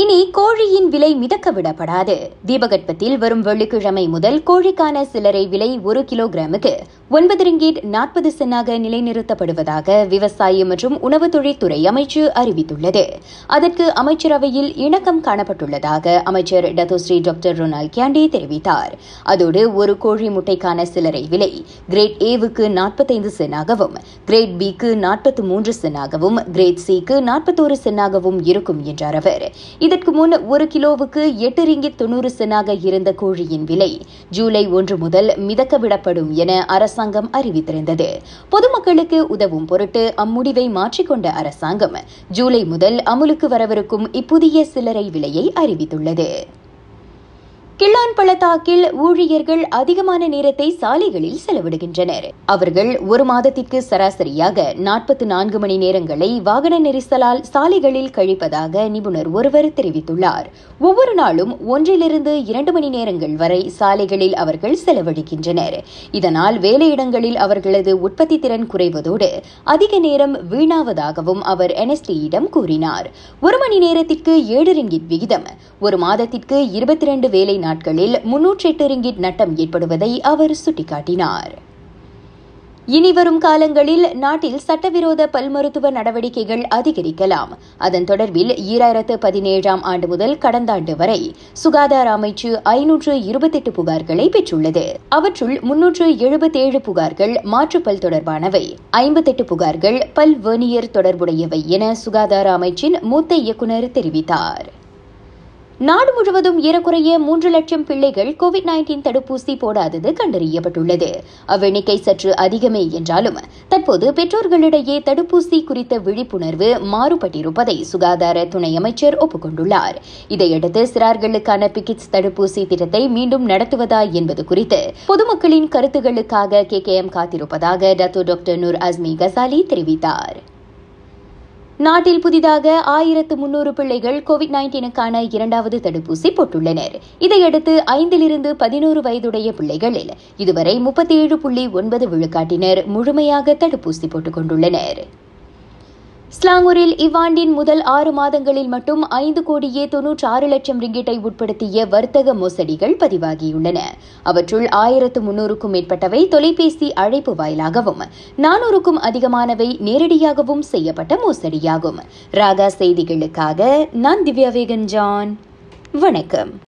இனி கோழியின் விலை மிதக்க விடப்படாது தீபகற்பத்தில் வரும் வெள்ளிக்கிழமை முதல் கோழிக்கான சில்லறை விலை ஒரு கிலோகிராமுக்கு ஒன்பது ரிங்கீட் நாற்பது சென்னாக நிலைநிறுத்தப்படுவதாக விவசாய மற்றும் உணவுத் தொழில்துறை அமைச்சு அறிவித்துள்ளது. அதற்கு அமைச்சரவையில் இணக்கம் காணப்பட்டுள்ளதாக அமைச்சர் டத்தோஸ்ரீ டாக்டர் ரொனால் கியாண்டே தெரிவித்தார். அதோடு ஒரு கோழி முட்டைக்கான சிலரை விலை கிரேட் ஏவுக்கு நாற்பத்தைந்து சென்னாகவும் கிரேட் பிக்கு நாற்பத்து மூன்று சென்னாகவும் கிரேட் சிக்கு நாற்பத்தோரு சென்னாகவும் இருக்கும் என்றார் அவர். இதற்கு முன் ஒரு கிலோவுக்கு எட்டு ரிங்கிட் தொன்னூறு சென்னாக இருந்த கோழியின் விலை ஜூலை ஒன்று முதல் மிதக்க விடப்படும் என அரசாங்கம் அறிவித்திருந்தது. பொதுமக்களுக்கு உதவும் பொருட்டு அம்முடிவை மாற்றிக்கொண்ட அரசாங்கம் ஜூலை முதல் அமுலுக்கு வரவிருக்கும் இப்புதிய சில்லறை விலையை அறிவித்துள்ளது. கிள்ளான் பள்ளத்தாக்கில் ஊழியர்கள் அதிகமான நேரத்தை சாலைகளில் செலவிடுகின்றனர். அவர்கள் ஒரு மாதத்திற்கு சராசரியாக நாற்பத்தி நான்கு மணி நேரங்களை வாகன நெரிசலால் சாலைகளில் கழிப்பதாக நிபுணர் ஒருவர் தெரிவித்துள்ளார். ஒவ்வொரு நாளும் ஒன்றிலிருந்து இரண்டு மணி நேரங்கள் வரை சாலைகளில் அவர்கள் செலவழிக்கின்றனர். இதனால் வேலையிடங்களில் அவர்களது உற்பத்தி திறன் குறைவதோடு அதிக நேரம் வீணாவதாகவும் அவர் என்எஸ்டியிடம் கூறினார். ஒரு மணி நேரத்திற்கு ஏழு ரிங்கிட் விகிதம் ஒரு மாதத்திற்கு இருபத்தி இரண்டு வேலை நாட்களில் முன்னூற்றி எட்டு ரிங்கிட் நட்டம் ஏற்படுவதை அவர் சுட்டிக்காட்டினார். இனி வரும் காலங்களில் நாட்டில் சட்டவிரோத பல் மருத்துவ நடவடிக்கைகள் அதிகரிக்கலாம். அதன் தொடர்பில் ஈராயிரத்து பதினேழாம் ஆண்டு முதல் கடந்த ஆண்டு வரை சுகாதார அமைச்சு ஐநூற்று இருபத்தெட்டு புகார்களை பெற்றுள்ளது. அவற்றுள் முன்னூற்று எழுபத்தேழு புகார்கள் மாற்றுப்பல் தொடர்பானவை. ஐம்பத்தெட்டு புகார்கள் பல் வெர்னியர் தொடர்புடையவை என சுகாதார அமைச்சின் மூத்த இயக்குநர் தெரிவித்தார். நாடு முழுவதும் ஏறக்குறைய மூன்று லட்சம் பிள்ளைகள் கோவிட் நைன்டீன் தடுப்பூசி போடாதது கண்டறியப்பட்டுள்ளது. அவ்வெண்ணிக்கை சற்று அதிகமே என்றாலும் தற்போது பெற்றோர்களிடையே தடுப்பூசி குறித்த விழிப்புணர்வு மாறுபட்டிருப்பதை சுகாதார துணை அமைச்சர் ஒப்புக்கொண்டுள்ளார். இதையடுத்து சிறார்களுக்கான பிகிட்ஸ் தடுப்பூசி திட்டத்தை மீண்டும் நடத்துவதா என்பது குறித்து பொதுமக்களின் கருத்துகளுக்காக K K M காத்திருப்பதாக Datuk doctor Noor Azmi Ghazali தெரிவித்தார். நாட்டில் புதிதாக ஆயிரத்து முன்னூறு பிள்ளைகள் கோவிட் நைன்டீனுக்கான இரண்டாவது தடுப்பூசி போட்டுள்ளனர். இதையடுத்து ஐந்திலிருந்து பதினோரு வயதுடைய பிள்ளைகளில் இதுவரை முப்பத்தி ஏழு புள்ளி ஒன்பது விழுக்காட்டினர் முழுமையாக தடுப்பூசி போட்டுக் கொண்டுள்ளனர். ஸ்லாங்கூரில் இவ்வாண்டின் முதல் ஆறு மாதங்களில் மட்டும் ஐந்து கோடியே தொன்னூற்றி ஆறு லட்சம் ரிங்கிட்டை உட்படுத்திய வர்த்தக மோசடிகள் பதிவாகியுள்ளன. அவற்றுள் ஆயிரத்து முன்னூறுக்கும் மேற்பட்டவை தொலைபேசி அழைப்பு வாயிலாகவும் நானூறுக்கும் அதிகமானவை நேரடியாகவும் செய்யப்பட்ட மோசடியாகும். ராகா செய்திகளுக்காக நான் திவ்யா வேகன் ஜான் வணக்கம்.